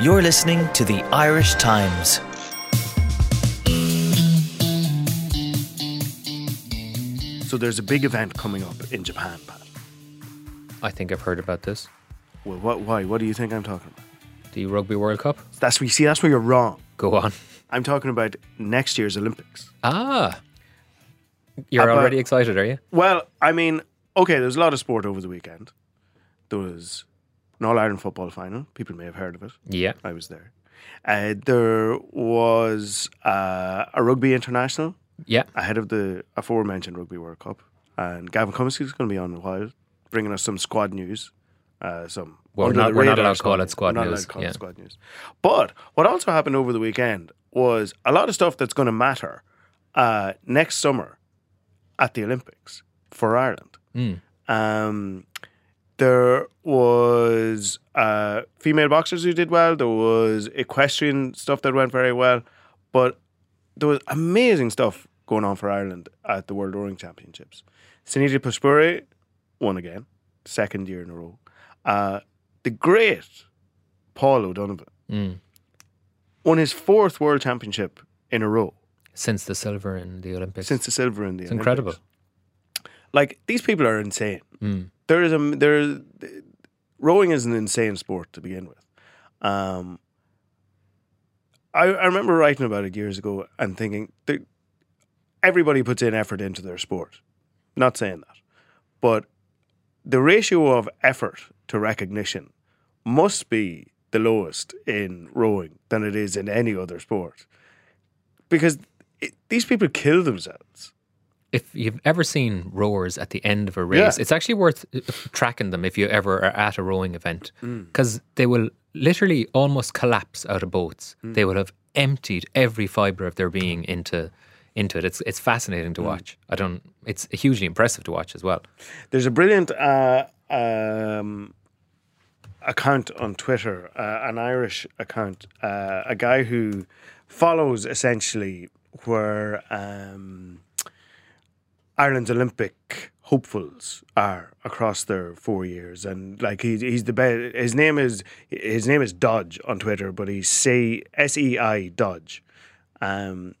You're listening to the Irish Times. So there's a big event coming up in Japan, Pat. I think I've heard about this. Well, what? Why? What do you think I'm talking about? The Rugby World Cup. That's we see. That's where you're wrong. Go on. I'm talking about next year's Olympics. Ah. You're About- already excited, are you? Well, I mean, okay, there's a lot of sport over the weekend. There was an All Ireland football final. People may have heard of it. Yeah. I was there. Uh, there was uh, a rugby international Yeah. ahead of the aforementioned Rugby World Cup, and Gavin Cummins is going to be on in a while, bringing us some squad news. Uh, some Well, we're not- we're not allowed to call it squad We're not allowed news, to call yeah. it squad news. But what also happened over the weekend was a lot of stuff that's going to matter uh, next summer at the Olympics for Ireland. Mm. Um, there was uh, female boxers who did well. There was equestrian stuff that went very well, but there was amazing stuff going on for Ireland at the World Rowing Championships. Sanita Puspure won again, second year in a row. Uh, the great Paul O'Donovan Mm. won his fourth World Championship in a row Since the silver in the Olympics. since the silver in the it's Olympics. incredible. Like these people are insane. Mm. There is a there rowing is an insane sport to begin with. Um, I I remember writing about it years ago and thinking that everybody puts in effort into their sport. Not saying that, but the ratio of effort to recognition must be the lowest in rowing than it is in any other sport, because it, these people kill themselves. If you've ever seen rowers at the end of a race, Yeah. it's actually worth uh, tracking them if you ever are at a rowing event Mm. because they will literally almost collapse out of boats. Mm. They will have emptied every fiber of their being into into it. It's it's fascinating Mm. to watch. I don't. It's hugely impressive to watch as well. There's a brilliant uh, um, account on Twitter, uh, an Irish account, uh, a guy who follows essentially where um, Ireland's Olympic hopefuls are across their four years, and like he, he's the best. His name is his name is Dodge on Twitter, but he's say S E I Dodge, um,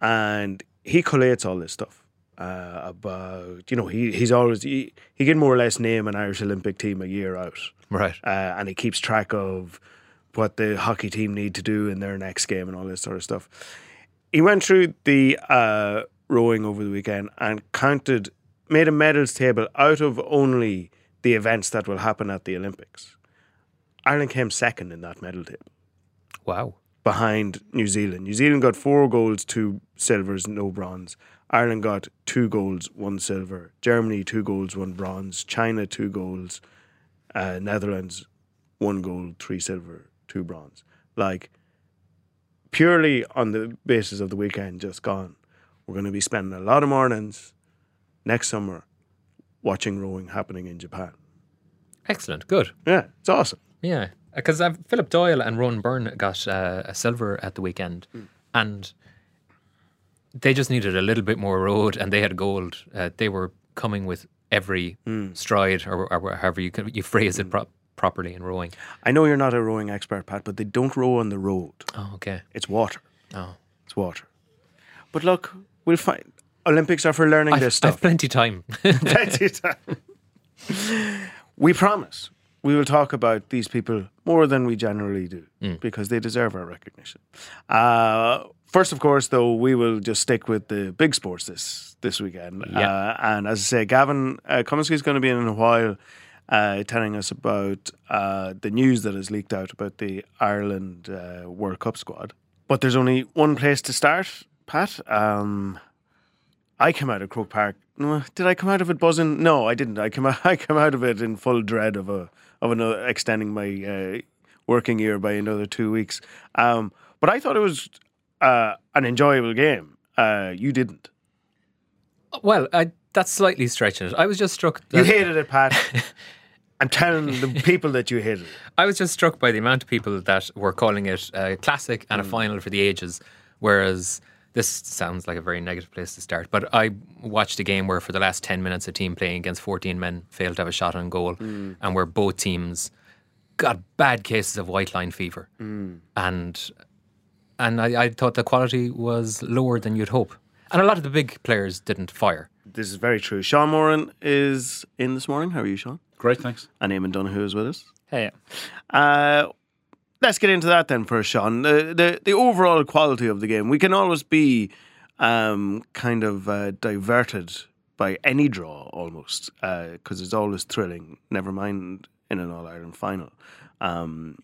and he collates all this stuff uh, about you know he he's always he, he can more or less name an Irish Olympic team a year out, Right. uh, and he keeps track of what the hockey team need to do in their next game and all this sort of stuff. He went through the uh, rowing over the weekend and counted, made a medals table out of only the events that will happen at the Olympics. Ireland came second in that medal table Wow. behind New Zealand. New Zealand got four golds, two silvers, no bronze. Ireland got two golds, one silver. Germany, two golds, one bronze. China, two golds. Uh, Netherlands, one gold, three silver, two bronze. Like, purely on the basis of the weekend just gone, we're going to be spending a lot of mornings next summer watching rowing happening in Japan. Excellent. Good. Yeah, it's awesome. Yeah, because uh, Philip Doyle and Ronan Byrne got uh, a silver at the weekend, and they just needed a little bit more road, and they had gold. Uh, they were coming with every stride, or, or however you can, you phrase it pro- properly in rowing. I know you're not a rowing expert, Pat, but they don't row on the road. Oh, okay. It's water. Oh, It's water. But look, we'll find. Olympics are for learning I've, this I've stuff. plenty time. Plenty of time. we promise we will talk about these people more than we generally do because they deserve our recognition. Uh, first, of course, though, we will just stick with the big sports this this weekend. Yeah. Uh, and as I say, Gavin uh, Cummins is going to be in in a while. Uh, telling us about uh, the news that has leaked out about the Ireland uh, World Cup squad. But there's only one place to start, Pat. Um, I came out of Croke Park. Did I come out of it buzzing? No, I didn't. I come out, I come out of it in full dread of a of another extending my uh, working year by another two weeks. Um, but I thought it was uh, an enjoyable game. Uh, you didn't. well, I, that's slightly stretching it. I was just struck. You hated it, Pat. I'm telling the people that you hated it. I was just struck by the amount of people that were calling it a classic and a final for the ages, whereas this sounds like a very negative place to start. But I watched a game where, for the last 10 minutes, a team playing against 14 men failed to have a shot on goal, and where both teams got bad cases of white line fever, and and I, I thought the quality was lower than you'd hope, and a lot of the big players didn't fire. This is very true. Sean Moran is in this morning. How are you, Sean? Great, thanks. And Eamon Donoghue is with us. Hey, Uh, let's get into that then first, Sean. The, the the overall quality of the game. We can always be um, kind of uh, diverted by any draw almost because it's always thrilling. Never mind in an All Ireland final. Um,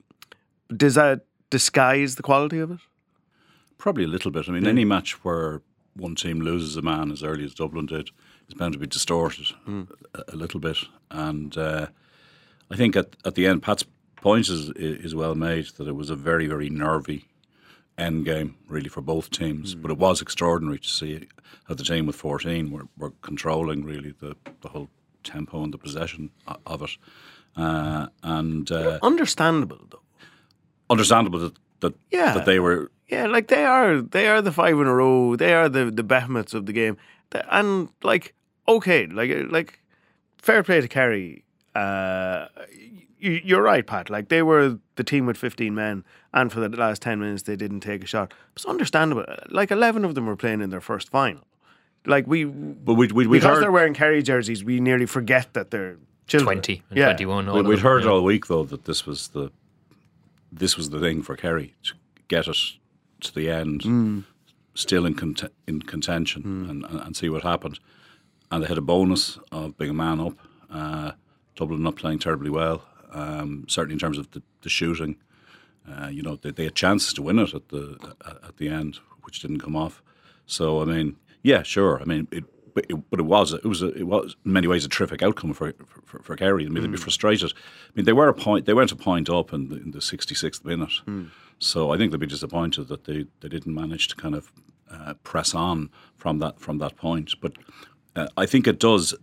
does that disguise the quality of it? Probably a little bit. I mean, any match where one team loses a man as early as Dublin did is bound to be distorted a, a little bit. And uh, I think at, at the end, Pat's point is, is well made that it was a very, very nervy end game, really, for both teams. But it was extraordinary to see how the team with 14 were, were controlling, really, the, the whole tempo and the possession of it. Uh, and uh, Understandable though. understandable that, that, Yeah. that they were Yeah, like they are, they are the five in a row. They are the the behemoths of the game, and like okay, like like fair play to Kerry. Uh, you're right, Pat. Like they were the team with 15 men, and for the last 10 minutes they didn't take a shot. It's understandable. Like 11 of them were playing in their first final. Like we, But we, we, we because heard, they're wearing Kerry jerseys, we nearly forget that they're children. 20 and Yeah. 21. All we, we'd them, heard you know. all week though that this was the this was the thing for Kerry to get it to the end, still in cont- in contention, and, and, and see what happened. And they had a bonus of being a man up. Uh, Dublin not playing terribly well, um, certainly in terms of the, the shooting. Uh, you know, they, they had chances to win it at the at the end, which didn't come off. So I mean, yeah, sure. I mean, it, but it, but it was it was a, it was in many ways a terrific outcome for for, for Kerry. I mean, they'd be frustrated. I mean, they were a point. They went a point up in the, in the 66th minute. So I think they'd be disappointed that they, they didn't manage to kind of uh, press on from that from that point. But uh, I think it does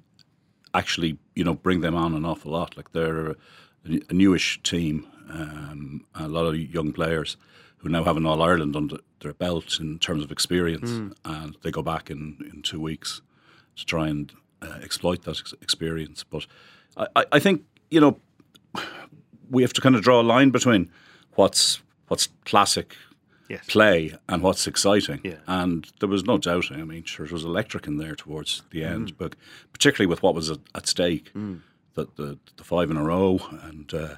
actually, you know, bring them on an awful lot. Like they're a, newish team, um, a lot of young players who now have an All Ireland under their belt in terms of experience, and they go back in, in two weeks to try and uh, exploit that ex- experience. But I, I, I think you know we have to kind of draw a line between what's what's classic Yes. play and what's exciting. Yeah. And there was no doubting. I mean, sure, it was electric in there towards the end, but particularly with what was at, at stake, that the the five in a row and uh,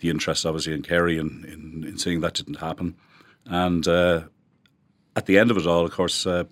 the interest obviously in Kerry in, in, in seeing that didn't happen. And uh, at the end of it all, of course, uh,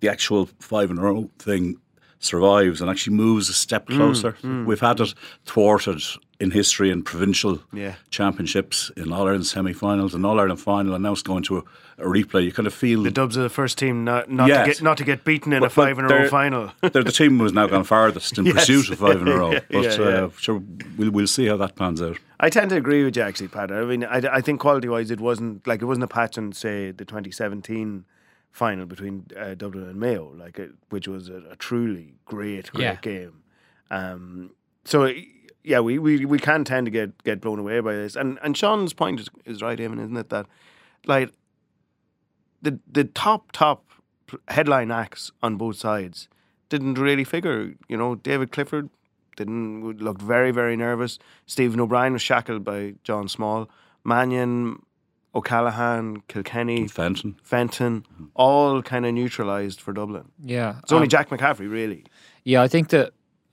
the actual five in a row thing survives and actually moves a step closer. We've had it thwarted in history in provincial Yeah. championships, in All Ireland semi finals, and All Ireland final, and now it's going to a, a replay. You kind of feel The Dubs are the first team not not Yes. to get not to get beaten in a But- but five in a row final. they're the team who's now gone farthest in Yes. pursuit of five in a row. Yeah, But yeah, uh, sure, we'll, we'll see how that pans out. I tend to agree with you actually, Pat. I mean, I, I think quality wise, it wasn't like it wasn't a patch on say the 2017 final between uh, Dublin and Mayo, like it, which was a, a truly great, great Yeah. game. Um, so yeah, we, we, we can tend to get, get blown away by this, and and Sean's point is, is right, Eamon, isn't it? That like the the top top headline acts on both sides didn't really figure. You know, David Clifford didn't looked very very nervous. Stephen O'Brien was shackled by John Small, Mannion, O'Callaghan, Kilkenny, Fenton. Fenton, all kind of neutralised for Dublin. yeah. It's only um, Jack McCaffrey really. Yeah, I think that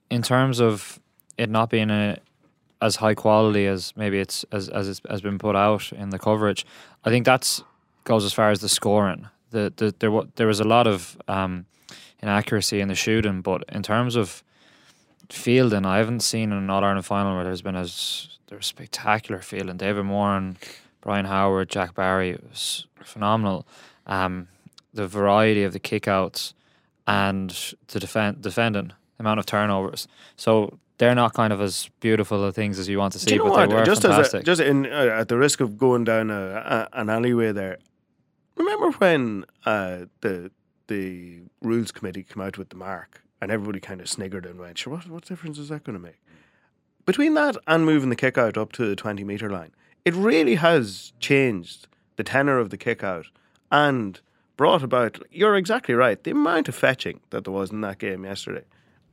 in terms of it not being a, as high quality as maybe it's as as it's, has been put out in the coverage, I think that's goes as far as the scoring. The, the there there was a lot of um, inaccuracy in the shooting, but in terms of fielding, I haven't seen an All Ireland final where there's been as there's spectacular fielding. David Moran, Brian Howard, Jack Barry it was phenomenal. Um, the variety of the kickouts and the defend defending the amount of turnovers. So they're not kind of as beautiful of things as you want to see, you know but what? they were just fantastic. as a, just in uh, at the risk of going down a, a, an alleyway there, remember when uh, the the rules committee came out with the mark and everybody kind of sniggered and went, "Sure, what what difference is that going to make?" Between that and moving the kick out up to the twenty meter line, it really has changed the tenor of the kick out and brought about. You're exactly right. The amount of fetching that there was in that game yesterday.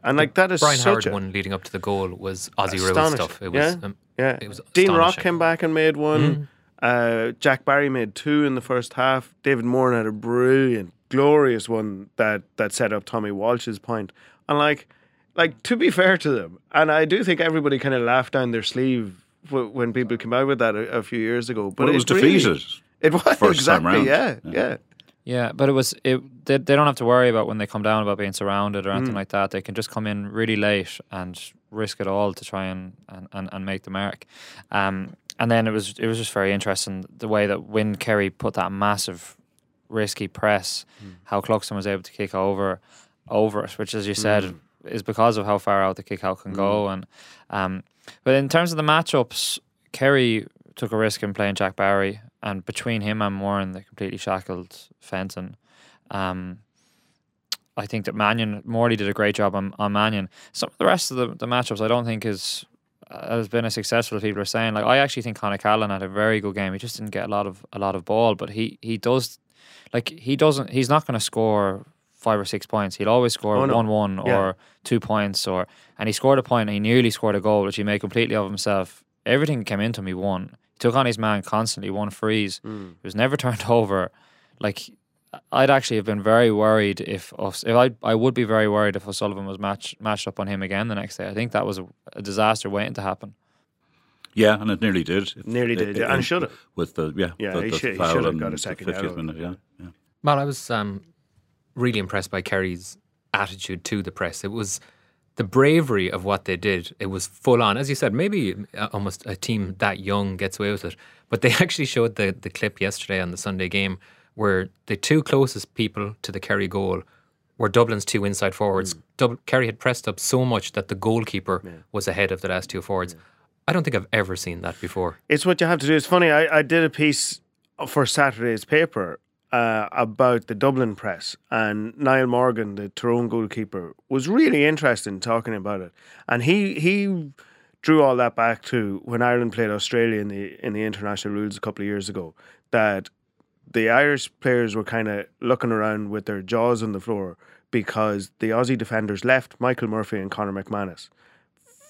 And like that is Brian such Howard a, one leading up to the goal was Aussie rules stuff. It was Yeah. um, Yeah, it was Dean Rock came back and made one. Uh, Jack Barry made two in the first half. David Moran had a brilliant, glorious one that that set up Tommy Walsh's point. And like, like to be fair to them, and I do think everybody kind of laughed down their sleeve w- when people came out with that a, a few years ago. But But it was really- defeated. It was first time round. yeah, Yeah. yeah. Yeah, but it was it. They, they don't have to worry about when they come down about being surrounded or anything Mm. like that. They can just come in really late and risk it all to try and and, and, and make the mark. Um, and then it was it was just very interesting the way that when Kerry put that massive risky press, Mm. how Cluxton was able to kick over over it, which as you said Mm. is because of how far out the kick out can go. And um, but in terms of the matchups, Kerry took a risk in playing Jack Barry, and between him and Moran, they completely shackled Fenton. Um, I think that Mannion Morley did a great job on, on Mannion. Some of the rest of the, the matchups, I don't think is has been as successful as people are saying. Like I actually think Con O'Callaghan had a very good game. He just didn't get a lot of a lot of ball, but he he does like he doesn't. He's not going to score five or six points. He'll always score Oh, no. one one Yeah. or two points or and he scored a point. and He nearly scored a goal, which he made completely of himself. Everything came into him, he won. He took on his man constantly, won frees. Mm. He was never turned over. Like I'd actually have been very worried if if I I would be very worried if O'Sullivan was match, matched up on him again the next day. I think that was a, a disaster waiting to happen. Yeah, and it nearly did. It- Nearly it- did, yeah, it- and should have. With the yeah, Yeah, the, he the should- he should have got a second out 50th minute. Yeah, yeah. Well, I was um, really impressed by Kerry's attitude to the press. It was the bravery of what they did. It was full on, as you said. Maybe uh, almost a team that young gets away with it, but they actually showed the the clip yesterday on the Sunday game where the two closest people to the Kerry goal were Dublin's two inside forwards. Dub- Kerry had pressed up so much that the goalkeeper was ahead of the last two forwards. I don't think I've ever seen that before. It's what you have to do. It's funny. I, I did a piece for Saturday's paper uh, about the Dublin press, and Niall Morgan, the Tyrone goalkeeper, was really interested in talking about it. And he he drew all that back to when Ireland played Australia in the in the international rules a couple of years ago. That the Irish players were kind of looking around with their jaws on the floor because the Aussie defenders left Michael Murphy and Conor McManus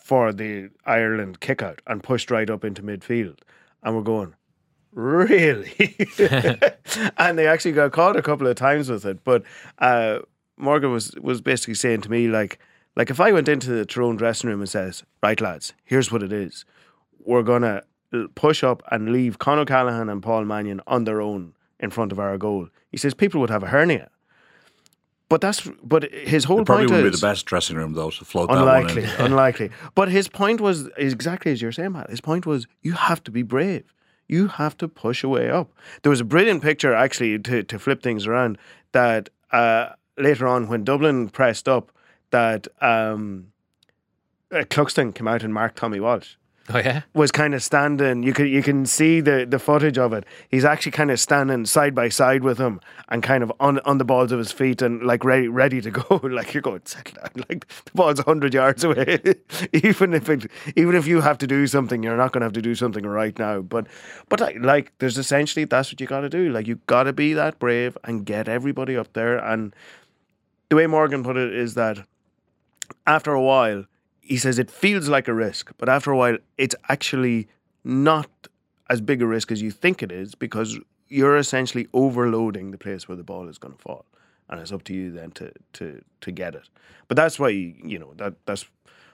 for the Ireland kick out and pushed right up into midfield. And we're going, really? and they actually got caught a couple of times with it. But uh, Morgan was, was basically saying to me, like, like if I went into the Tyrone dressing room and says, right, lads, here's what it is. We're going to push up and leave Con O'Callaghan and Paul Mannion on their own in front of our goal. He says people would have a hernia. But that's but his whole It probably point wouldn't is be the best dressing room though to float that unlikely, one in. unlikely. But his point was exactly as you're saying, Matt. His point was you have to be brave. You have to push a way up. There was a brilliant picture actually to, to flip things around that uh, later on when Dublin pressed up that um, uh, Cluxton came out and marked Tommy Walsh Oh yeah, was kind of standing. You can you can see the, the footage of it. He's actually kind of standing side by side with him and kind of on on the balls of his feet and like ready ready to go. like you're going settle down. Like the ball's hundred yards away. even if it even if you have to do something, you're not going to have to do something right now. But but like there's essentially that's what you got to do. Like you got to be that brave and get everybody up there. And the way Morgan put it is that after a while, he says it feels like a risk, but after a while, it's actually not as big a risk as you think it is because you're essentially overloading the place where the ball is going to fall, and it's up to you then to to to get it. But that's why you, you know that that's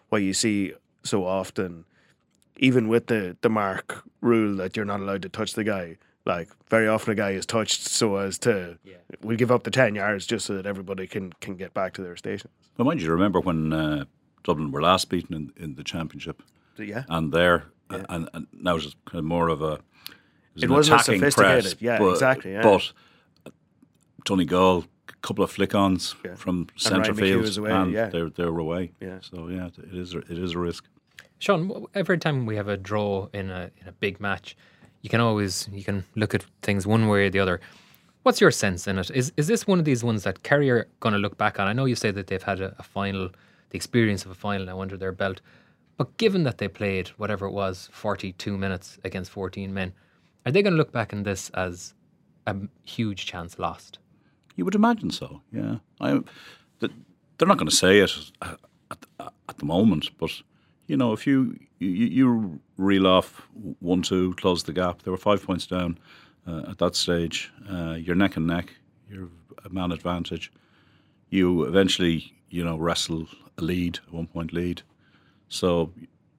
why you see so often, even with the the mark rule that you're not allowed to touch the guy. Like very often, a guy is touched so as to we'll give up the ten yards just so that everybody can can get back to their stations. Well, mind you, remember when uh, Dublin were last beaten in, in the championship, yeah. and there, and, and now it's kind of more of a. It an wasn't attacking sophisticated. press, Yeah, but, exactly, yeah. But Donegal, a couple of flick-ons Yeah. from centre Ryan field, away, and yeah. they they were away. Yeah. So yeah, it is it is a risk. Sean. Every time we have a draw in a in a big match, you can always you can look at things one way or the other. What's your sense in it? Is is this one of these ones that Kerry are going to look back on? I know you say that they've had a, a final, the experience of a final now under their belt, but given that they played whatever it was, forty two minutes against fourteen men, are they going to look back on this as a huge chance lost? You would imagine so. Yeah, I. They're not going to say it at, at the moment. But you know, if you you, you reel off one two, close the gap. They were five points down uh, at that stage. Uh, you're neck and neck. You're a man advantage. You eventually, you know, wrestle a lead, a one point lead. So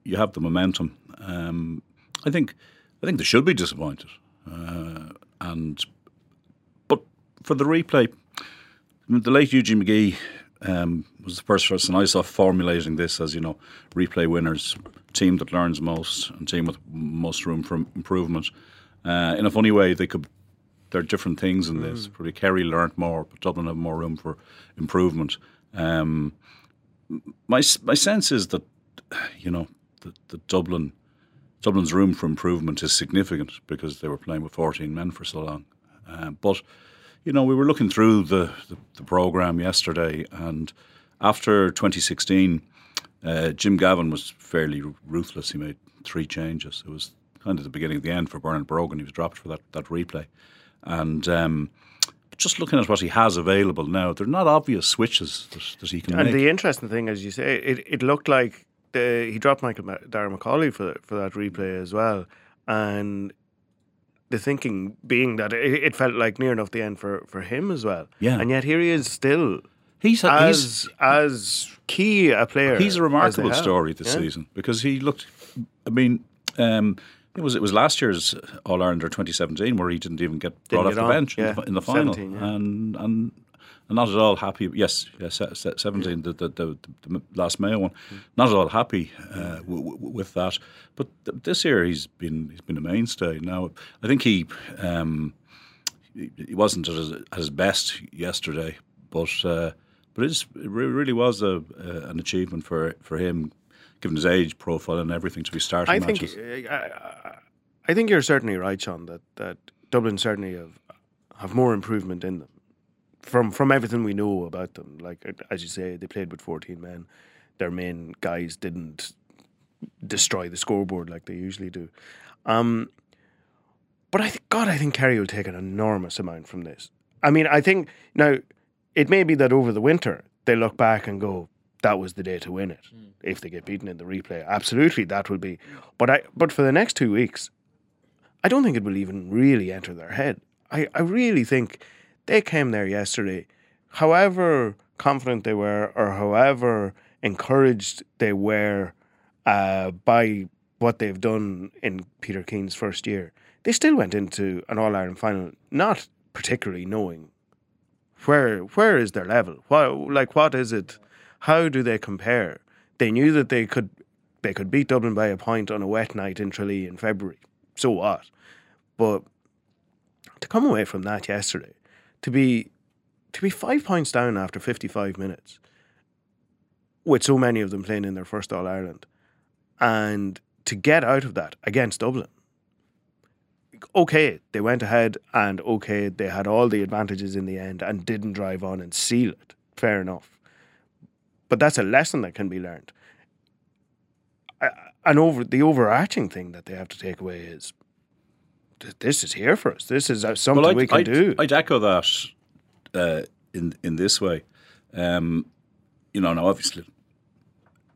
you have the momentum. Um, I think I think they should be disappointed. Uh, and but for the replay, the late Eugene McGee um, was the first person I saw formulating this as you know replay winners, team that learns most, and team with most room for improvement. Uh, in a funny way, they could. There are different things in this. Probably Kerry learnt more, but Dublin have more room for improvement. Um, my my sense is that you know the, the Dublin Dublin's room for improvement is significant because they were playing with 14 men for so long. Uh, but, you know, we were looking through the, the, the programme yesterday, and after 2016, uh, Jim Gavin was fairly ruthless. He made three changes. It was kind of the beginning of the end for Bernard Brogan. He was dropped for that, that replay. And um, just looking at what he has available now, they're not obvious switches that, that he can And make. the interesting thing, as you say, it, it looked like the, he dropped Michael Ma- Darragh Macauley for for that replay as well, and the thinking being that it, it felt like near enough the end for, for him as well. Yeah. and yet here he is still he's, he's, as as key a player. He's a remarkable story this Yeah. season because he looked. I mean, um, it was it was last year's All Ireland or 2017 where he didn't even get brought Didn't off get the on, bench in, the, in the final, yeah. and and. and Not at all happy. Yes, yes, se- se- seventeen, the, the, the, the last Mayo one. Not at all happy uh, w- w- with that. But th- this year he's been he's been a mainstay. Now I think he um, he wasn't at his, at his best yesterday, but uh, but it, is, it re- really was a, uh, an achievement for for him, given his age profile and everything, to be starting I think matches. I, I, I think you're certainly right, Sean. That that Dublin certainly have have more improvement in them from from everything we know about them. Like as you say, they played with 14 men. Their main guys didn't destroy the scoreboard like they usually do. Um, but I think God, I think Kerry will take an enormous amount from this. I mean, I think now it may be that over the winter they look back and go, "That was the day to win it." If they get beaten in the replay, absolutely that will be. But I, but for the next two weeks, I don't think it will even really enter their head. I, I really think they came there yesterday, however confident they were or however encouraged they were uh, by what they've done in Peter Keane's first year. They still went into an All Ireland final not particularly knowing where where is their level. What like what is it? How do they compare? They knew that they could they could beat Dublin by a point on a wet night in Tralee in February. So what? But to come away from that yesterday, to be to be five points down after fifty five minutes, with so many of them playing in their first All Ireland, and to get out of that against Dublin. Okay, they went ahead and okay, they had all the advantages in the end and didn't drive on and seal it. Fair enough. But that's a lesson that can be learned. I- And over the overarching thing that they have to take away is th- this is here for us. This is uh, something I'd, we can I'd, do. I'd echo that uh, in in this way. Um, you know, now obviously,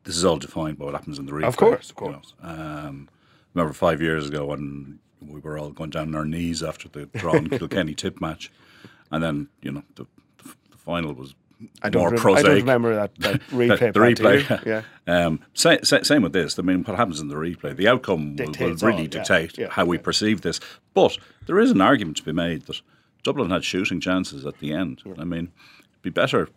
this is all defined by what happens in the replay. Of course, of you course. know. Um, remember five years ago when we were all going down on our knees after the drawn Kilkenny tip match, and then you know the, the, the final was I don't, more rem- I don't remember that, that replay. the, replay. yeah. Um, sa- sa- same with this. I mean, what happens in the replay, the outcome will, will really all, dictate yeah, how we yeah. perceive this. But there is an argument to be made that Dublin had shooting chances at the end. I mean, it'd be better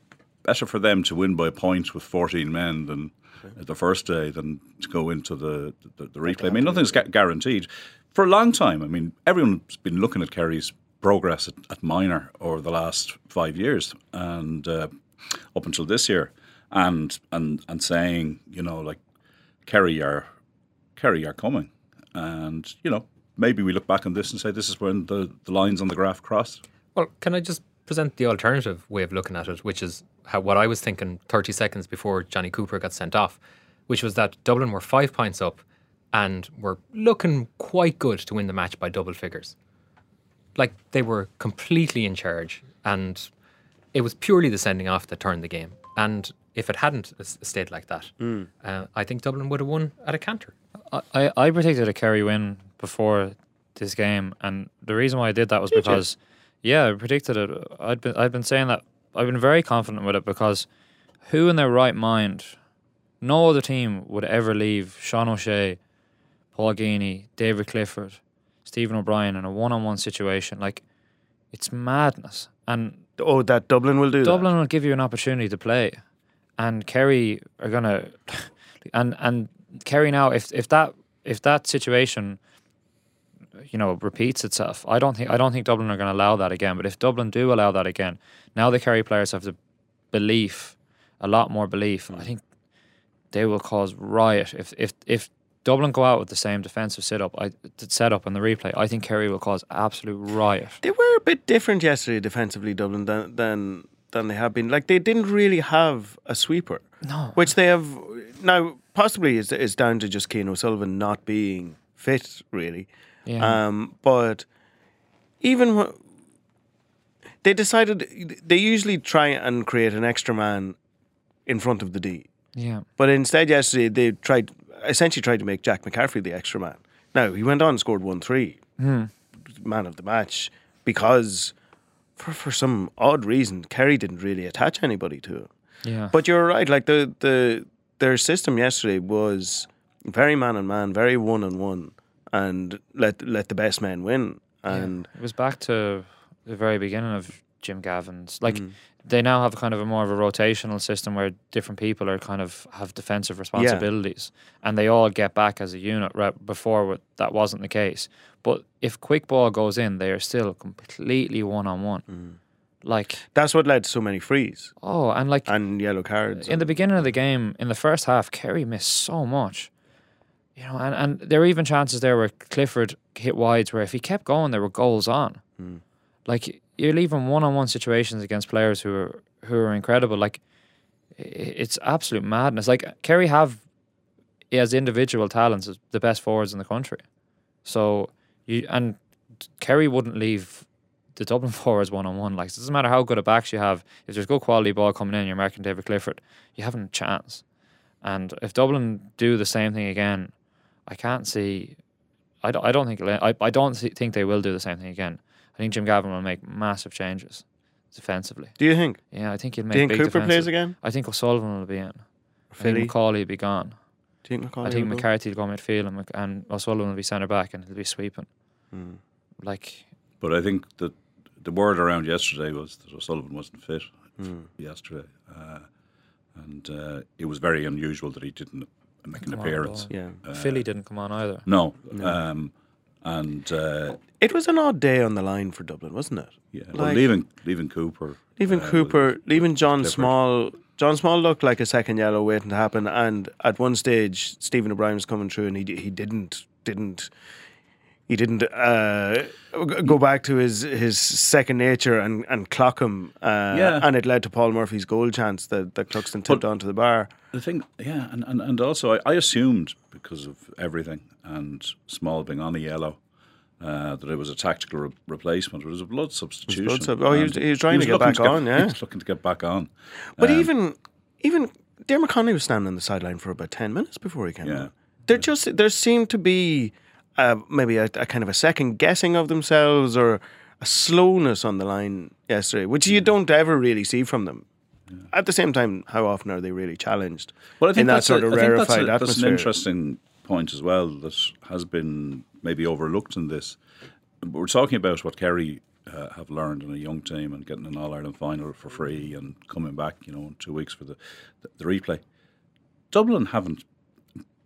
better for them to win by points with 14 men than the first day than to go into the, the, the replay. I mean, nothing's guaranteed. For a long time, I mean, everyone's been looking at Kerry's progress at, at minor over the last five years and uh, up until this year, and and and saying, you know, like Kerry are Kerry are coming, and you know, maybe we look back on this and say this is when the, the lines on the graph crossed. Well, can I just present the alternative way of looking at it, which is how what I was thinking 30 seconds before Jonny Cooper got sent off, which was that Dublin were five points up and were looking quite good to win the match by double figures. Like they were completely in charge, and it was purely the sending off that turned the game. And if it hadn't stayed like that, uh, I think Dublin would have won at a canter. I, I I predicted a Kerry win before this game, and the reason why I did that was because, yeah, I predicted it. I'd been I'd been saying that I've been very confident with it because who in their right mind, no other team would ever leave Sean O'Shea, Paul Geaney, David Clifford, Stephen O'Brien in a one-on-one situation. Like, it's madness, and Oh, that Dublin will do Dublin will give you an opportunity to play, and Kerry are gonna, and and Kerry now if if that if that situation, you know, repeats itself, I don't think I don't think Dublin are going to allow that again. But if Dublin do allow that again, now the Kerry players have the belief, a lot more belief. I think they will cause riot if if if. Dublin go out with the same defensive setup, I setup in the replay. I think Kerry will cause absolute riot. They were a bit different yesterday defensively, Dublin, than than than they have been. Like they didn't really have a sweeper, No, which they have now. Possibly is is down to just Cian O'Sullivan not being fit, really. yeah, Um, but even wh- they decided they usually try and create an extra man in front of the D. yeah. But instead, yesterday they tried essentially tried to make Jack McCaffrey the extra man. Now he went on and scored one three, man of the match, because for for some odd reason Kerry didn't really attach anybody to him. Yeah. But you're right. Like the the their system yesterday was very man on man, very one on one, and let let the best men win. And it was back to the very beginning of Jim Gavin's. Like Mm. They now have kind of a more of a rotational system where different people are kind of have defensive responsibilities, and they all get back as a unit. Right before that wasn't the case. But if quick ball goes in, they are still completely one on one. Mm. Like that's what led to so many frees oh, and like and yellow cards. in the beginning of the game, in the first half, Kerry missed so much. You know, and, and there were even chances there where Clifford hit wides where if he kept going, there were goals on. Like you're leaving one-on-one situations against players who are who are incredible. Like it's absolute madness. Like Kerry have as individual talents the best forwards in the country. So you and Kerry wouldn't leave the Dublin forwards one on one. Like it doesn't matter how good a backs you have. If there's good quality ball coming in, you're marking David Clifford. You haven't a chance. And if Dublin do the same thing again, I can't see. I don't, I don't think I, I don't think they will do the same thing again. I think Jim Gavin will make massive changes defensively. Do you think? Yeah, I think he'll make Do you think big Cooper defensive- plays again? I think O'Sullivan will be in. I Philly? think Macauley will be gone. Do you think Macauley I think will go? McCarthy will go midfield and, Mc- and O'Sullivan will be centre back and he'll be sweeping. Hmm. Like, But I think that the word around yesterday was that O'Sullivan wasn't fit yesterday, uh, and uh, it was very unusual that he didn't make an Come on, appearance. Paul. Yeah. Philly didn't come on either. No, um, and uh, It was an odd day on the line for Dublin, wasn't it? yeah, well, leaving leaving Cooper, Leaving uh, Cooper, leaving John. Small. John Small looked like a second yellow waiting to happen, and at one stage, Stephen O'Brien was coming through, and he he didn't didn't he didn't uh, go back to his his second nature and, and clock him. Uh, Yeah. and it led to Paul Murphy's goal chance that that Cluxton tipped onto the bar. The thing, yeah, and, and, and also I, I assumed because of everything and Small being on the yellow uh, that it was a tactical re- replacement. It was a blood substitution. blood sub- oh, he was- he was trying to get back on, yeah. He was looking to get back on. But Um, even even Diarmuid Connolly was standing on the sideline for about ten minutes before he came Yeah. There just there seemed to be uh, maybe a, a kind of a second guessing of themselves or a slowness on the line yesterday, which you don't ever really see from them. At the same time, how often are they really challenged Well, I think in that that's sort a- of think that's, rarefied a, that's atmosphere? an interesting point as well that has been maybe overlooked in this. We're talking about what Kerry uh, have learned in a young team and getting an All Ireland final for free and coming back, you know, in two weeks for the the, the replay. Dublin haven't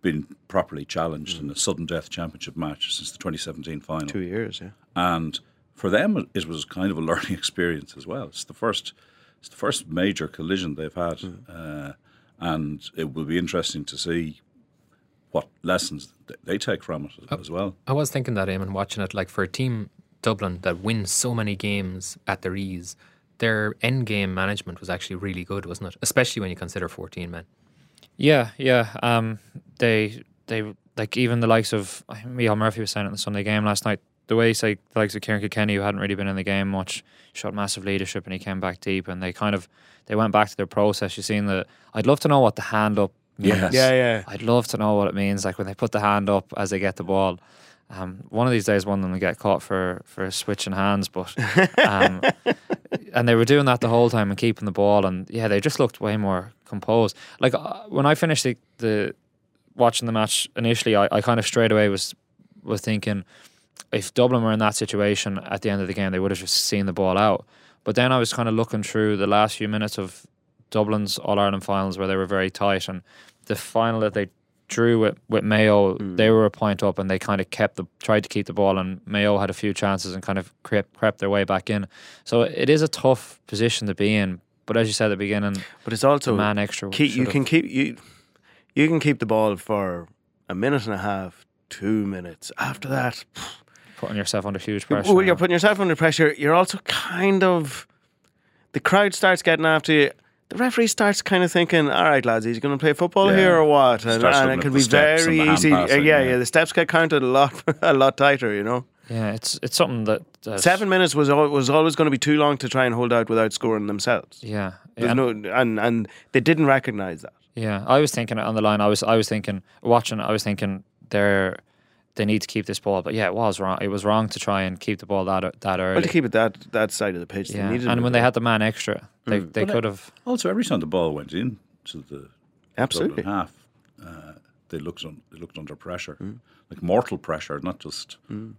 been properly challenged in a sudden death championship match since the 2017 final Two years, yeah. and for them it- it was kind of a learning experience as well. It's the first, it's the first major collision they've had, uh, and it will be interesting to see what lessons th- they take from it as, as well. I was thinking that, Eamon, watching it, like for a team Dublin that wins so many games at their ease, their end game management was actually really good, wasn't it? Especially when you consider 14 men. Yeah, yeah. Um, they they like even the likes of I think Michael Murphy was saying it in the Sunday game last night. the way say the likes of Ciarán Kilkenny, who hadn't really been in the game much, showed massive leadership, and he came back deep, and they kind of they went back to their process. You've seen the. I'd love to know what the hand up means. Yes. Yeah, yeah. I'd love to know what it means, like when they put the hand up as they get the ball. Um, one of these days, one of them will get caught for for switching hands, but um, and they were doing that the whole time and keeping the ball, and yeah, they just looked way more composed. Like uh, when I finished the, the watching the match initially, I, I kind of straight away was was thinking if Dublin were in that situation at the end of the game, they would have just seen the ball out. But then I was kind of looking through the last few minutes of Dublin's All Ireland finals where they were very tight, and the final that they drew with, with Mayo, mm. they were a point up and they kind of kept the tried to keep the ball, and Mayo had a few chances and kind of crept, crept their way back in. So it is a tough position to be in. But as you said at the beginning, But it's also man extra. keep, you can keep you you can keep the ball for a minute and a half, two minutes. After that, putting yourself under huge pressure. well, you're putting yourself under pressure. You're also kind of the crowd starts getting after you. The referee starts kind of thinking, "All right, lads, he's going to play football Yeah. here or what?" And, and it at can be very easy. Uh, passing, yeah, yeah. yeah, the steps get counted a lot, a lot tighter. You know, yeah, it's it's something that, that seven minutes was al- was always going to be too long to try and hold out without scoring themselves. Yeah, There's and- no, and and they didn't recognize that. Yeah, I was thinking on the line. I was I was thinking watching. I was thinking they're they need to keep this ball. But yeah, it was wrong. It was wrong to try and keep the ball that that early. Well, to keep it that that side of the pitch, they yeah, needed and when they had the man extra, they Mm. they But could have. Also, every time the ball went in to the absolutely, half, uh, they looked un- they looked under pressure, Mm. like mortal pressure, not just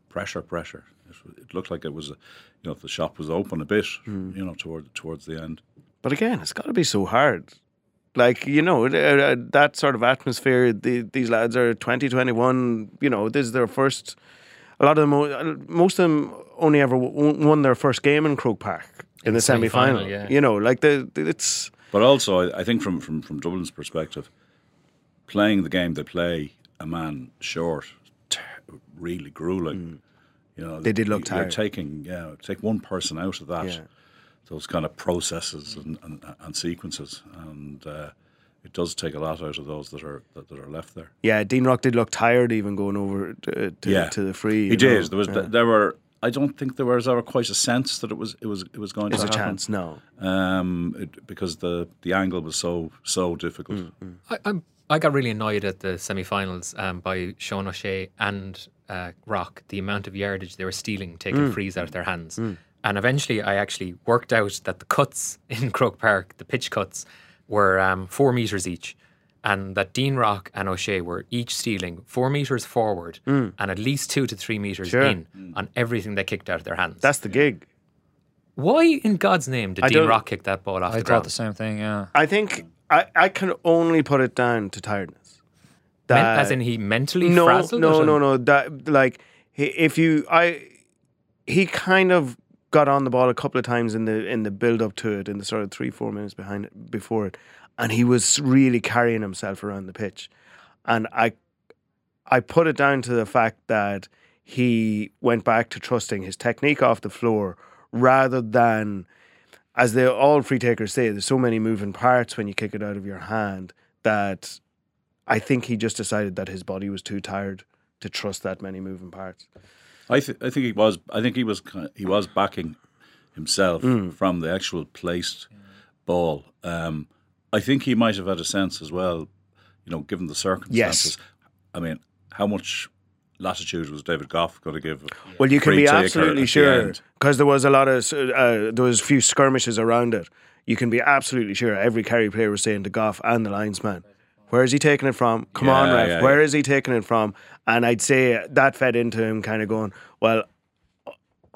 pressure, pressure. It, it looked like it was, a, you know, the shop was open a bit, Mm. you know, toward towards the end. But again, it's got to be so hard. Like, you know, uh, uh, that sort of atmosphere, the, these lads are 20, 21, you know, this is their first. A lot of them, uh, most of them only ever won their first game in Croke Park in, the the semi final. semi-final, yeah. You know, like, the, it's. But also, I, I think from, from from Dublin's perspective, playing the game they play, a man short, t- really grueling. You know, Mm. They did look you're tired. taking yeah, take one person out of that, Yeah. Those kind of processes and, and, and sequences, and uh, it does take a lot out of those that are that, that are left there. Yeah, Dean Rock did look tired even going over to, to, Yeah. to the free. He you did. know. There was Yeah. there were. I don't think there was ever quite a sense that it was it was it was going There's to a happen. chance, no. um, it, because the the angle was so so difficult. Mm, I, I'm, I got really annoyed at the semi-finals um, by Sean O'Shea and uh, Rock, the amount of yardage they were stealing, taking frees out of their hands. And eventually, I actually worked out that the cuts in Croke Park, the pitch cuts, were um, four meters each, and that Dean Rock and O'Shea were each stealing four meters forward and at least two to three meters Sure. in on everything they kicked out of their hands. That's the gig. Why, in God's name, did I Dean Rock kick that ball off I the thought the same thing. Yeah, I think I, I can only put it down to tiredness. Men- That- as in, he mentally no, frazzled no, it no, no. That like if you, I, he kind of got on the ball a couple of times in the in the build up to it, in the sort of three four minutes behind it, before it, and he was really carrying himself around the pitch, and I, I put it down to the fact that he went back to trusting his technique off the floor rather than. As they all free takers say, there's so many moving parts when you kick it out of your hand that I think he just decided that his body was too tired to trust that many moving parts. I th- I think he was. I think he was. He was backing himself Hmm. from the actual placed ball. Um, I think he might have had a sense as well. You know, given the circumstances. Yes. I mean, how much latitude was David Gough going to give? Well, you can be absolutely sure because there was a lot of uh, there was a few skirmishes around it. You can be absolutely sure every Kerry player was saying to Goff and the linesman, "Where is he taking it from? Come on, Yeah, ref, yeah, where yeah. is he taking it from?" And I'd say that fed into him kind of going, "Well."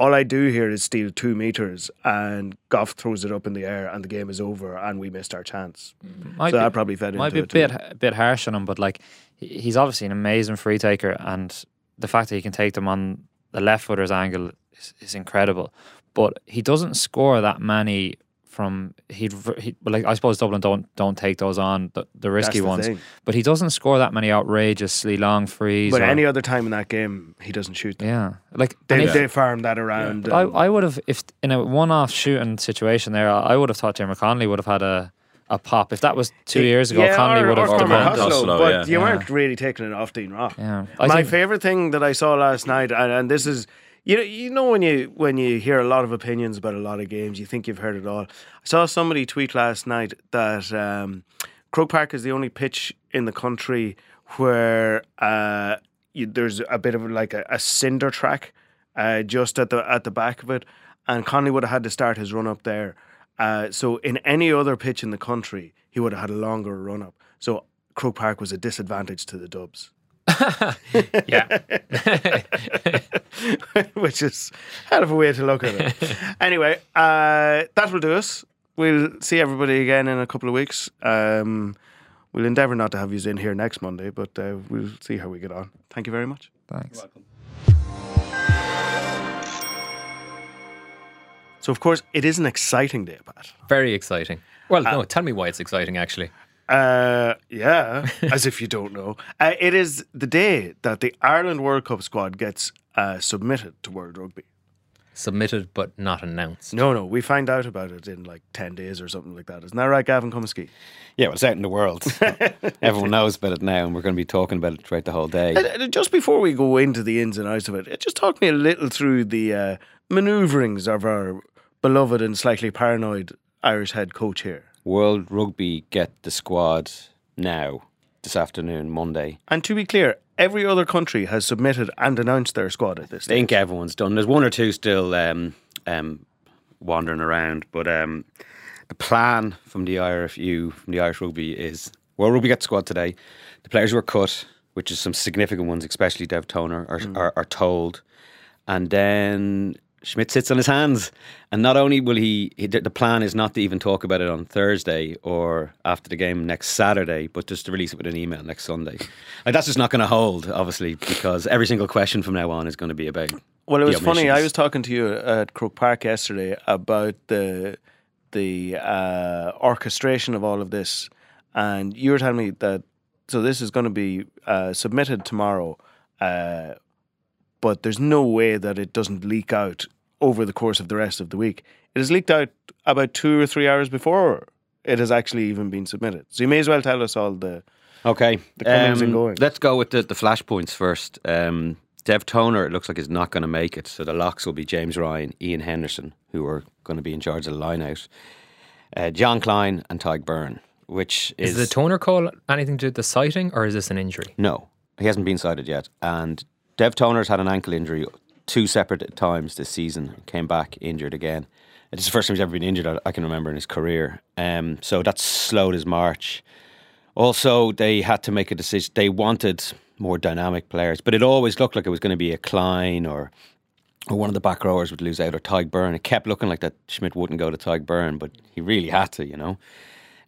All I do here is steal two meters, and Gough throws it up in the air, and the game is over, and we missed our chance. might so be, that probably fed into him. might into be a it. too. bit a bit harsh on him, but like he's obviously an amazing free taker, and the fact that he can take them on the left footer's angle is, is incredible. But he doesn't score that many from he'd he, like I suppose Dublin don't don't take those on the, the risky the ones, thing. but he doesn't score that many outrageously long frees. But or- any other time in that game, he doesn't shoot. Them. yeah, like They, if- they farm that around. But I, um, I would have, if in a one-off shooting situation there, I would have thought Jim Connolly would have had a, a pop. If that was two years ago, Yeah, Connolly would have or Conor Conor demanded. Costello, Costello, but yeah. you Yeah. weren't really taking it off Dean Rock. Yeah, I My think- favorite thing that I saw last night, and, and this is, You know, you know when you when you hear a lot of opinions about a lot of games, you think you've heard it all. I saw somebody tweet last night that um, Croke Park is the only pitch in the country where uh, you, there's a bit of like a, a cinder track uh, just at the at the back of it, and Connolly would have had to start his run up there. Uh, so in any other pitch in the country, he would have had a longer run up. So Croke Park was a disadvantage to the Dubs. Yeah. which is hell of a way to look at it. anyway, uh, that will do us. We'll see everybody again in a couple of weeks. Um, we'll endeavour not to have you in here next Monday, but uh, we'll see how we get on. Thank you very much. Thanks. So, of course, it is an exciting day, Pat. Very exciting. Well, no, tell me why it's exciting, actually. Uh, yeah, as if you don't know. Uh, it is the day that the Ireland World Cup squad gets uh, submitted to World Rugby. Submitted but not announced. No, no, we find out about it in like 10 days or something like that. Isn't that right, Gavin Cummiskey? Yeah, well, it's out in the world. Everyone knows about it now, and we're going to be talking about it throughout the whole day. Uh, uh, Just before we go into the ins and outs of it, just talk me a little through the uh, manoeuvrings of our beloved and slightly paranoid Irish head coach here. World Rugby get the squad now, this afternoon, Monday. And to be clear, every other country has submitted and announced their squad at this I think everyone's done. There's one or two still um, um, wandering around, but um, the plan from the IRFU, from the Irish Rugby, is World Rugby get squad today. The players were cut, which is some significant ones, especially Dev Toner, are, are, are told. And then Schmidt sits on his hands. And not only will he, he, the plan is not to even talk about it on Thursday or after the game next Saturday, but just to release it with an email next Sunday. Like, that's just not going to hold, obviously, because every single question from now on is going to be about. Well, it was funny. I was talking to you at Croke Park yesterday about the the uh, orchestration of all of this, and you were telling me that so this is going to be uh, submitted tomorrow, uh, but there's no way that it doesn't leak out over the course of the rest of the week. It has leaked out about two or three hours before it has actually even been submitted. So you may as well tell us all the. Okay. The comings and goings. Let's go with the, the flashpoints first. Um, Dev Toner, it looks like, is not going to make it. So the locks will be James Ryan, Ian Henderson, who are going to be in charge of the line out, uh, Jean Kleyn, and Tadhg Beirne, which is. Is the toner call anything to do with the sighting or is this an injury? no, he hasn't been cited yet. And Dev Toner's had an ankle injury two separate times this season, came back injured again. It's the first time he's ever been injured I- can remember in his career. Um, so that slowed his march. Also, they had to make a decision. They wanted more dynamic players, but it always looked like it was going to be a Kleyn or or one of the back rowers would lose out or Tadhg Beirne. It kept looking like that Schmidt wouldn't go to Tadhg Beirne, but he really had to, you know.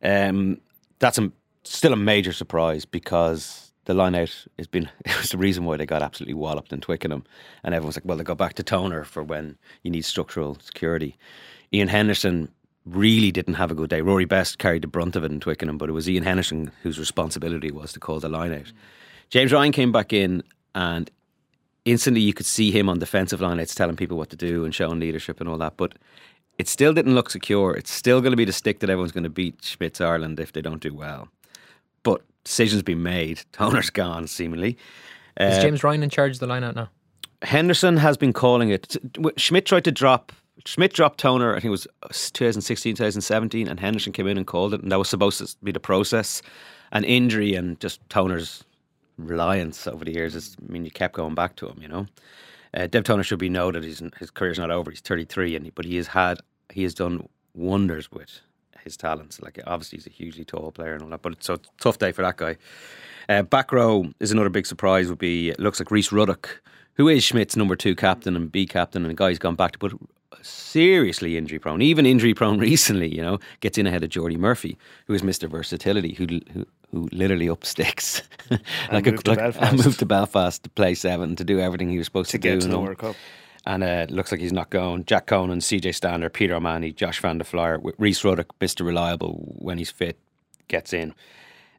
Um, that's a, still a major surprise because the line out has been it was the reason why they got absolutely walloped in Twickenham, and everyone's like, well, they go back to Toner for when you need structural security. Ian Henderson really didn't have a good day. Rory Best carried the brunt of it in Twickenham, but it was Ian Henderson whose responsibility was to call the line out. James Ryan came back in and instantly you could see him on defensive line outs telling people what to do and showing leadership and all that. But it still didn't look secure. It's still going to be the stick that everyone's going to beat Schmidt's Ireland if they don't do well. Decisions been made. Toner's gone, seemingly. Is Uh, James Ryan in charge of the lineout now? Henderson has been calling it. Schmidt tried to drop. Schmidt dropped Toner, I think it was 2016, 2017, and Henderson came in and called it, and that was supposed to be the process. And injury and just Toner's reliance over the years is, I mean, you kept going back to him, you know. Uh, Dev Toner should be noted. He's, his career's not over. He's 33, and he, but he has had, he has done wonders with his talents. Like, obviously, he's a hugely tall player and all that, but it's so a tough day for that guy. Uh, back row is another big surprise. Would be it looks like Rhys Ruddock, who is Schmidt's number two captain and B captain, and a guy who's gone back to but seriously injury prone, even injury prone recently. You know, gets in ahead of Jordi Murphy, who is Mister Versatility, who who, who literally up sticks like moved to like, Belfast. and moved to Belfast to play seven to do everything he was supposed to, to get do. to and And uh, it looks like he's not going. Jack Conan, CJ Stander, Peter O'Mahony, Josh Van der Flier, Rhys Ruddock, Mr. Reliable, when he's fit, gets in.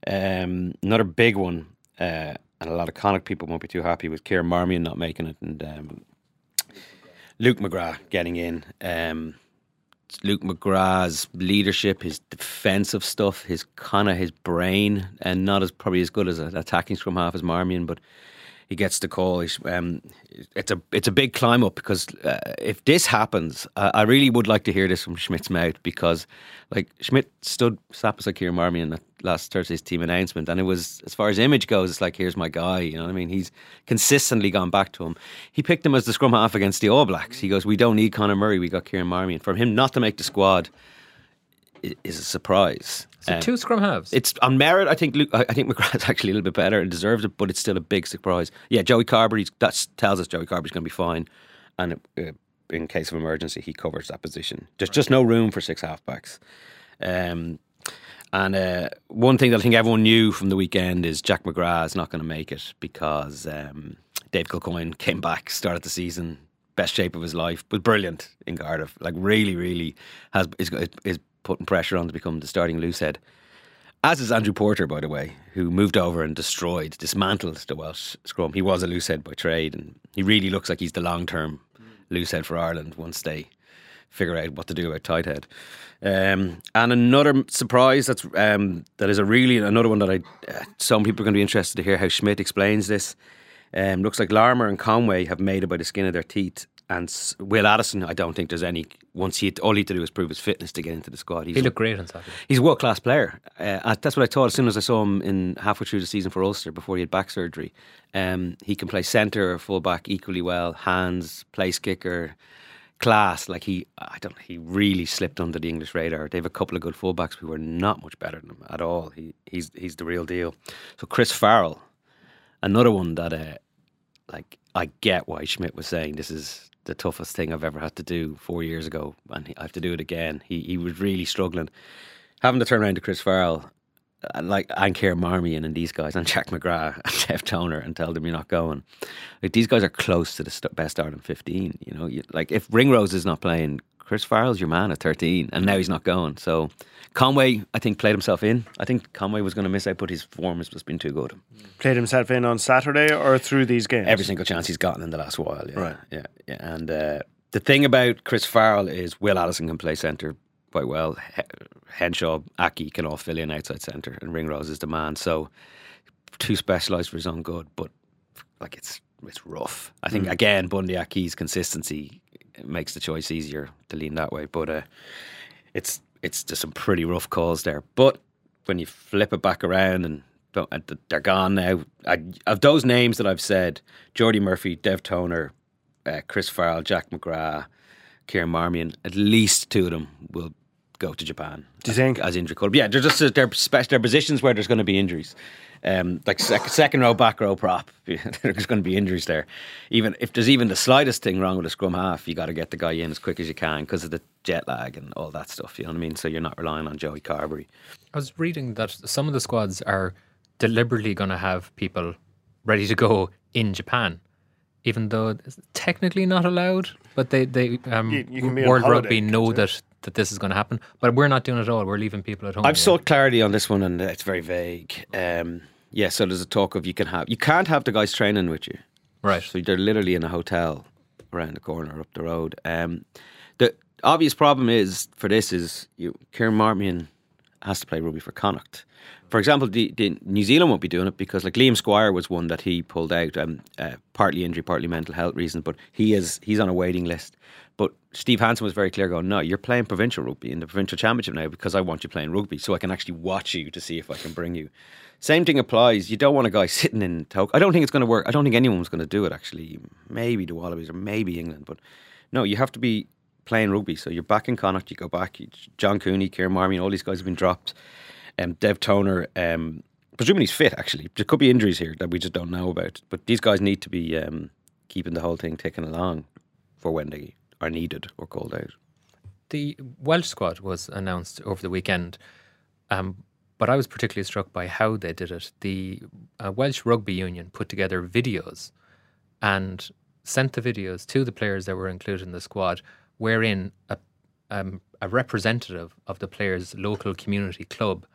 Um, another big one, uh, and a lot of Connacht people won't be too happy with Kieran Marmion not making it and um, Luke McGrath getting in. Um, Luke McGrath's leadership, his defensive stuff, his kind of his brain, and not as probably as good as an attacking scrum half as Marmion, but he gets the call. Um, it's a it's a big climb up because uh, if this happens, uh, I really would like to hear this from Schmidt's mouth because like Schmidt stood beside Kieran Marmion in the last Thursday's team announcement, and it was as far as image goes, it's like here's my guy. You know what I mean? He's consistently gone back to him. He picked him as the scrum half against the All Blacks. He goes, "We don't need Conor Murray. We got Kieran Marmion." For him not to make the squad is a surprise. So Um, two scrum halves. it's on merit. I think Luke, I think McGrath's actually a little bit better and deserves it, but it's still a big surprise. Yeah, Joey Carbery that tells us Joey Carbery's going to be fine, and uh, in case of emergency, he covers that position. There's just no room for six halfbacks. Um, and uh, one thing that I think everyone knew from the weekend is Jack McGrath is not going to make it because um, Dave Kilcoyne came back, started the season best shape of his life, was brilliant in Cardiff. Like really, really has is, is putting pressure on to become the starting loosehead. As is Andrew Porter, by the way, who moved over and destroyed, dismantled the Welsh scrum. He was a loosehead by trade, and he really looks like he's the long term loosehead for Ireland once they figure out what to do about tighthead. Um, and another surprise that's um, that is a really another one that I uh, some people are going to be interested to hear how Schmidt explains this. Um, looks like Larmour and Conway have made it by the skin of their teeth. And Will Addison, I don't think there's any. Once he all he had to do was prove his fitness to get into the squad. He's he looked great on Saturday. He's a world class player. Uh, that's what I thought as soon as I saw him in halfway through the season for Ulster before he had back surgery. Um, he can play centre or fullback equally well. Hands, place kicker, class. Like he, I don't. He really slipped under the English radar. They have a couple of good fullbacks who are not much better than him at all. He, he's he's the real deal. So Chris Farrell, another one that, uh, like, I get why Schmidt was saying this is the toughest thing I've ever had to do four years ago, and I have to do it again. He he was really struggling. Having to turn around to Chris Farrell, uh, like and Marmion and these guys, and Jack McGrath and Dev Toner, and tell them you're not going. Like these guys are close to the best Ireland 15. You know, you, like if Ringrose is not playing, Chris Farrell's your man at 13, and now he's not going. So Conway, I think, played himself in. I think Conway was going to miss out, but his form has just been too good. Played himself in on Saturday or through these games? Every single chance he's gotten in the last while. Yeah, Right. Yeah, yeah. And uh, the thing about Chris Farrell is Will Addison can play centre quite well. Henshaw, Aki can all fill in outside centre, and Ringrose is the man. So too specialised for his own good, but like it's it's rough. I think again, Bundee Aki's consistency makes the choice easier to lean that way. But uh, it's it's just some pretty rough calls there. But when you flip it back around and don't, they're gone now, I, of those names that I've said, Jordi Murphy, Dev Toner, uh, Chris Farrell, Jack McGrath, Kieran Marmion, at least two of them will go to Japan. Do you think? as injury could? Yeah, they're just they're they're positions where there's going to be injuries. Um, like sec- second row, back row prop, there's going to be injuries there. Even if there's even the slightest thing wrong with a scrum half, you got to get the guy in as quick as you can because of the jet lag and all that stuff. You know what I mean? So you're not relying on Joey Carbery. I was reading that some of the squads are deliberately going to have people ready to go in Japan, even though it's technically not allowed. But they, they um, You- you can be on World holiday, Rugby know you? that, that this is going to happen. But we're not doing it at all. We're leaving people at home. I've sought clarity on this one, and it's very vague. Um, yeah, so there's a talk of you can have you can't have the guys training with you. Right. So they're literally in a hotel around the corner up the road. Um, the obvious problem is for this is you, Kieran Marmion has to play rugby for Connacht. For example, the, the New Zealand won't be doing it because like Liam Squire was one that he pulled out, um, uh, partly injury, partly mental health reasons, but he is he's on a waiting list. But Steve Hansen was very clear, going, "No, you're playing provincial rugby in the provincial championship now because I want you playing rugby, so I can actually watch you to see if I can bring you." Same thing applies. You don't want a guy sitting in Tok. I don't think it's going to work. I don't think anyone's going to do it. Actually, maybe the Wallabies or maybe England, but no, you have to be playing rugby. So you're back in Connacht. You go back. You, John Cooney, Kieran Marmion, all these guys have been dropped. Um, Dev Toner, um, presumably he's fit. Actually, there could be injuries here that we just don't know about. But these guys need to be um, keeping the whole thing ticking along for when they are needed or called out. The Welsh squad was announced over the weekend, um, but I was particularly struck by how they did it. The uh, Welsh Rugby Union put together videos and sent the videos to the players that were included in the squad, wherein a, um, a representative of the players' local community club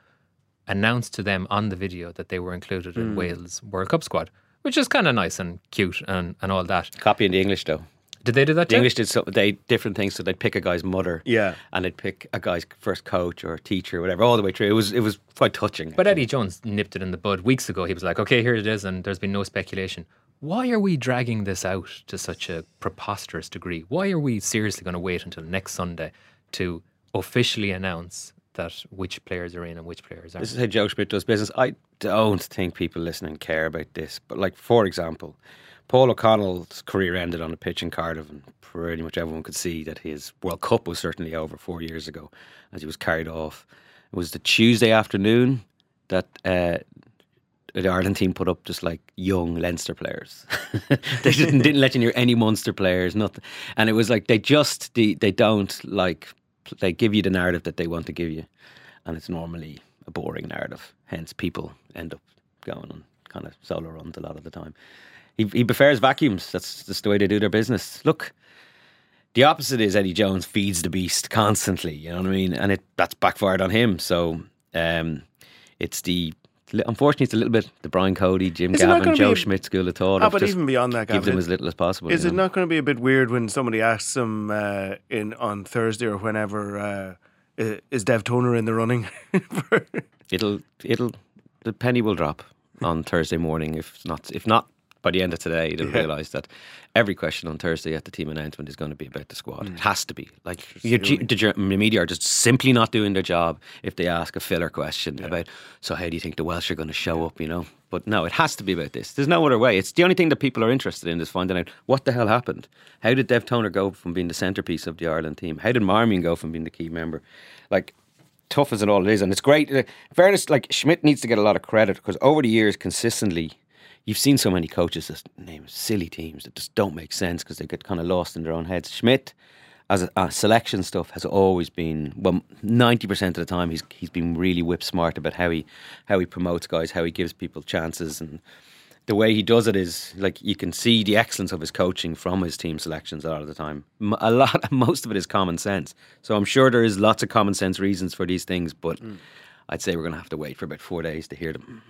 announced to them on the video that they were included in Wales World Cup squad, which is kind of nice and cute and, and all that. Copying the English though. Did they do that? The too? English did so they different things. So they'd pick a guy's mother, Yeah. and they'd pick a guy's first coach or teacher, or whatever, all the way through. It was it was quite touching. But Eddie Jones nipped it in the bud weeks ago. He was like, "Okay, here it is," and there's been no speculation. Why are we dragging this out to such a preposterous degree? Why are we seriously going to wait until next Sunday to officially announce that which players are in and which players aren't? This is how Joe Schmidt does business. I don't think people listening care about this. But like for example, Paul O'Connell's career ended on a pitch in Cardiff, and pretty much everyone could see that his World Cup was certainly over four years ago, as he was carried off. It was the Tuesday afternoon that. Uh, the Ireland team put up just like young Leinster players. they didn't didn't let you near any Munster players, nothing. And it was like they just they, they don't like they give you the narrative that they want to give you, and it's normally a boring narrative. Hence, people end up going on kind of solo runs a lot of the time. He he prefers vacuums. That's just the way they do their business. Look, the opposite is Eddie Jones feeds the beast constantly. You know what I mean? And it that's backfired on him. So um, it's the unfortunately it's a little bit the Brian Cody, Jim Is Gavin, Joe be- Schmidt school of thought. Ah, but even beyond that, give Gavin, them as little as possible. Is it know? not going to be a bit weird when somebody asks them uh, in on Thursday or whenever uh, is Dev Toner in the running? It'll it'll the penny will drop on Thursday morning. If not if not by the end of today, they'll Yeah. realise that every question on Thursday at the team announcement is going to be about the squad. Mm. It has to be. Like your, the, media are just simply not doing their job if they ask a filler question about. So how do you think the Welsh are going to show up? You know, but no, it has to be about this. There's no other way. It's the only thing that people are interested in is finding out what the hell happened. How did Dev Toner go from being the centrepiece of the Ireland team? How did Marmion go from being the key member? Like tough as it all is, and it's great. In fairness, like Schmidt needs to get a lot of credit because over the years, consistently, you've seen so many coaches just name silly teams that just don't make sense because they get kind of lost in their own heads. Schmidt, as a, uh, selection stuff, has always been well, ninety percent of the time he's he's been really whip smart about how he how he promotes guys, how he gives people chances, and the way he does it is like you can see the excellence of his coaching from his team selections a lot of the time. M- A lot, most of it is common sense. So I'm sure there is lots of common sense reasons for these things, but I'd say we're going to have to wait for about four days to hear them.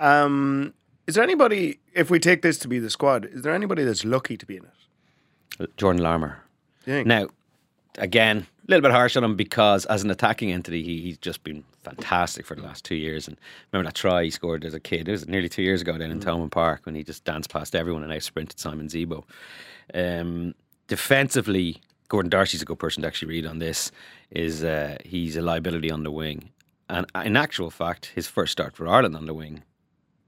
um, is there anybody, if we take this to be the squad, is there anybody that's lucky to be in it? Jordan Larmour. Now, again, a little bit harsh on him because as an attacking entity, he, he's just been fantastic for the last two years. And remember that try he scored as a kid? It was nearly two years ago down in Thomond Park when he just danced past everyone and out sprinted Simon Zebo. Um, defensively, Gordon D'Arcy's a good person to actually read on this. Is uh, he's a liability on the wing, and in actual fact, his first start for Ireland on the wing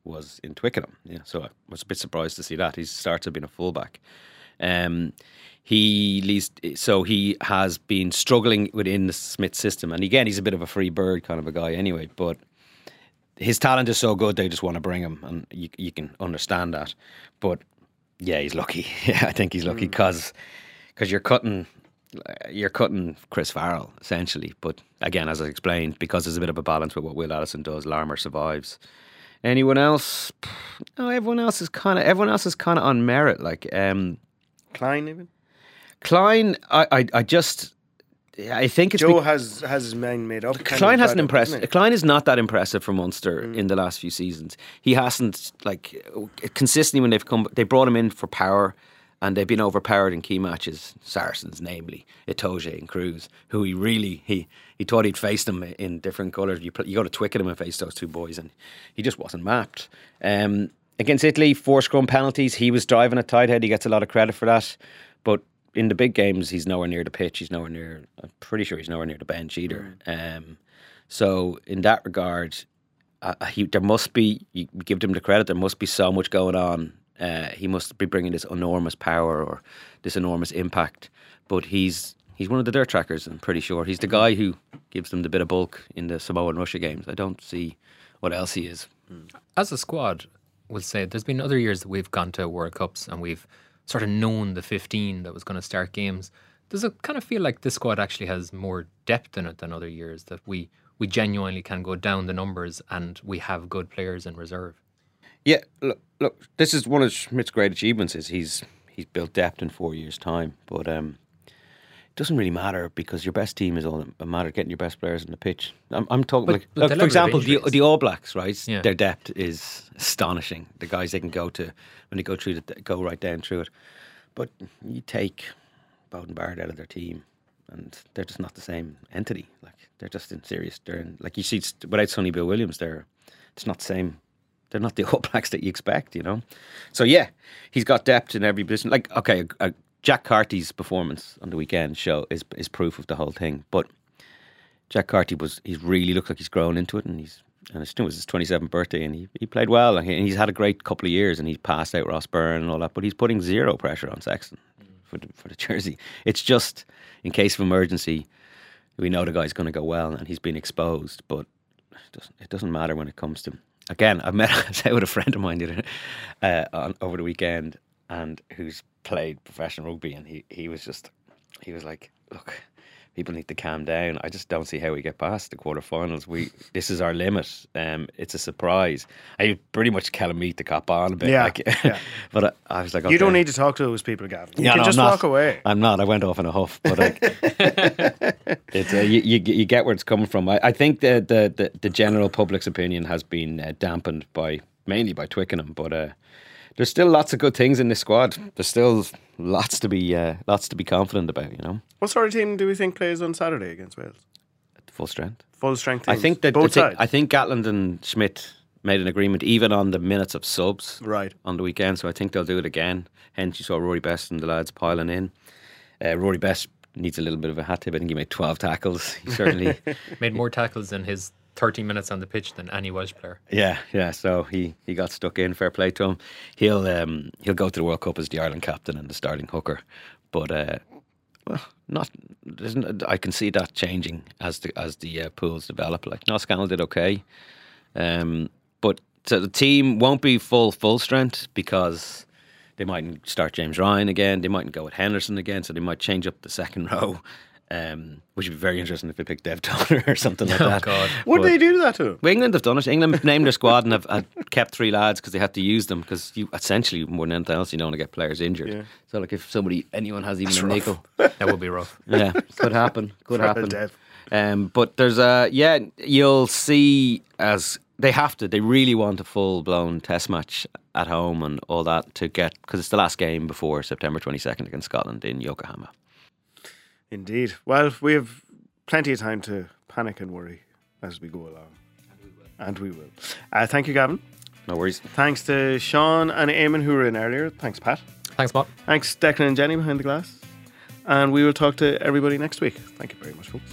was in Twickenham. Yeah, so I was a bit surprised to see that. He started being a fullback. Um, he least so he has been struggling within the Schmidt system, and again, he's a bit of a free bird kind of a guy anyway. But his talent is so good, they just want to bring him, and you, you can understand that. But yeah, he's lucky. Yeah, I think he's lucky because because you're cutting you're cutting Chris Farrell essentially. But again, as I explained, because there's a bit of a balance with what Will Addison does, Larmour survives. Anyone else? No, everyone else is kind of everyone else is kind of on merit. Like um, Klein even? Klein, I, I, I just, I think it's Joe be- has has his mind made up. Klein hasn't impressed. Klein is not that impressive for Munster in the last few seasons. He hasn't like consistently when they've come. They brought him in for power, and they've been overpowered in key matches. Saracens, namely Itoje and Kruis, who he really he he thought he'd face them in different colours. You you go to Twickenham and face those two boys, and he just wasn't mapped. Um, against Italy, four scrum penalties. He was driving a tight head. He gets a lot of credit for that, but in the big games, he's nowhere near the pitch. He's nowhere near. I'm pretty sure he's nowhere near the bench either. Um, so in that regard, uh, he there must be. You give him the credit. There must be so much going on. Uh, he must be bringing this enormous power or this enormous impact. But he's he's one of the dirt trackers. I'm pretty sure he's the guy who gives them the bit of bulk in the Samoa and Russia games. I don't see what else he is. as a squad, we'll say there's been other years that we've gone to World Cups and we've sort of known the 15 that was going to start games. Does it kind of feel like this squad actually has more depth in it than other years? That we we genuinely can go down the numbers and we have good players in reserve. Yeah, look, look, this is one of Schmidt's great achievements. Is he's he's built depth in four years' time, but um, it doesn't really matter because your best team is all that matter. Of getting your best players on the pitch. I'm, I'm talking But- like, but for example, the, the All Blacks, right? Yeah. Their depth is astonishing. The guys they can go to when they go through the go right down through it. but you take Beauden Barrett out of their team, and they're just not the same entity. Like they're just in serious. They're in, like you see without Sonny Bill Williams, they're it's not the same. They're not the All Blacks that you expect, you know. So yeah, he's got depth in every position. Like okay, Jack Carty's performance on the weekend show is is proof of the whole thing. But Jack Carty was he's really looked like he's grown into it, and he's and it was his 27th birthday, and he, he played well, and, he, and he's had a great couple of years, and he's passed out Ross Byrne and all that, but he's putting zero pressure on Sexton for the, for the jersey. It's just in case of emergency, we know the guy's going to go well, and he's been exposed, but it doesn't, it doesn't matter when it comes to. Again, I met I with a friend of mine uh, on, over the weekend, and who's played professional rugby, and he, he was just he was like, look, people need to calm down. I just don't see how we get past the quarterfinals. We this is our limit. Um, it's a surprise. I pretty much of meet the cop on a bit. Yeah, like, yeah. but I, I was like, okay. You don't need to talk to those people, Gavin. You Yeah, can no, just walk away. I'm not. I went off in a huff, but like, it's uh, you, you you get where it's coming from. I, I think the, the the the general public's opinion has been uh, dampened by mainly by Twickenham, but uh, there's still lots of good things in this squad. There's still lots to be uh, lots to be confident about. You know, What sort of team do we think plays on Saturday against Wales? at full strength. Full strength. I think that both I think, sides. I think Gatland and Schmidt made an agreement even on the minutes of subs right. on the weekend, so I think they'll do it again. Hence, you saw Rory Best and the lads piling in. Uh, Rory Best needs a little bit of a hat tip. I think he made 12 tackles. He certainly, Made more tackles than his 30 minutes on the pitch than any Welsh player. yeah, yeah. So he, he got stuck in. Fair play to him. He'll um, he'll go to the World Cup as the Ireland captain and the starting hooker, but uh, well, not. I can see that changing as the as the uh, pools develop. Like Noss Scannell did okay, um, but so the team won't be full full strength because they mightn't start James Ryan again. They mightn't go with Henderson again, so they might change up the second row. Um, which would be very interesting if they picked Dev Toner or something like Oh, that. God. Would But- they do that to him? well, England have done it. England have named their squad and have, have kept three lads because they had to use them because you essentially more than anything else you don't want to get players injured. Yeah. So like if somebody anyone has even a nickel, That would be rough. yeah, could happen. Could Throw happen. Dev. Um, but there's a yeah, you'll see as they have to. They really want a full blown test match at home and all that to get because it's the last game before September 22nd against Scotland in Yokohama. Indeed. Well, we have plenty of time to panic and worry as we go along. And we will. And we will. Uh, thank you, Gavin. No worries. Thanks to Sean and Eamon who were in earlier. Thanks, Pat. Thanks, Mott. Thanks, Declan and Jenny behind the glass. And we will talk to everybody next week. Thank you very much, folks.